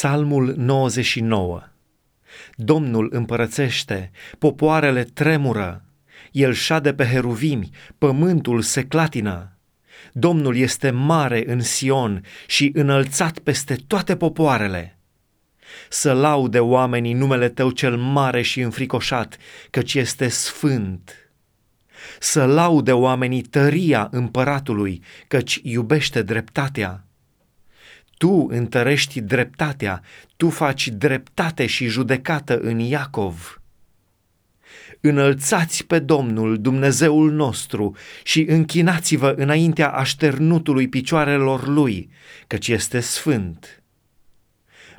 Psalmul 99 Domnul împărățește, popoarele tremură, el șade pe heruvimi, pământul se clatină. Domnul este mare în Sion și înălțat peste toate popoarele. Să laude oamenii numele tău cel mare și înfricoșat, căci este sfânt. Să laude oamenii tăria împăratului, căci iubește dreptatea. Tu întărești dreptatea, tu faci dreptate și judecată în Iacov. Înălțați pe Domnul, Dumnezeul nostru, și închinați-vă înaintea așternutului picioarelor lui, căci este sfânt.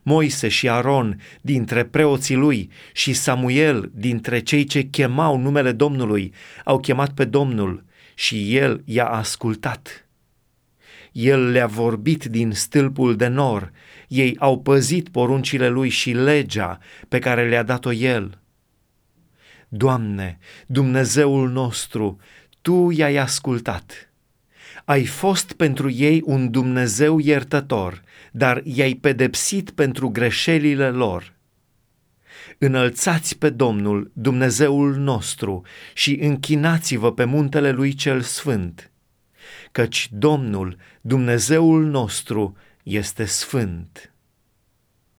Moise și Aron dintre preoții lui și Samuel dintre cei ce chemau numele Domnului au chemat pe Domnul și el i-a ascultat. El le-a vorbit din stâlpul de nor, ei au păzit poruncile lui și legea pe care le-a dat-o el. Doamne, Dumnezeul nostru, Tu i-ai ascultat. Ai fost pentru ei un Dumnezeu iertător, dar i-ai pedepsit pentru greșelile lor. Înălțați pe Domnul, Dumnezeul nostru, și închinați-vă pe muntele lui cel sfânt căci Domnul, Dumnezeul nostru, este sfânt.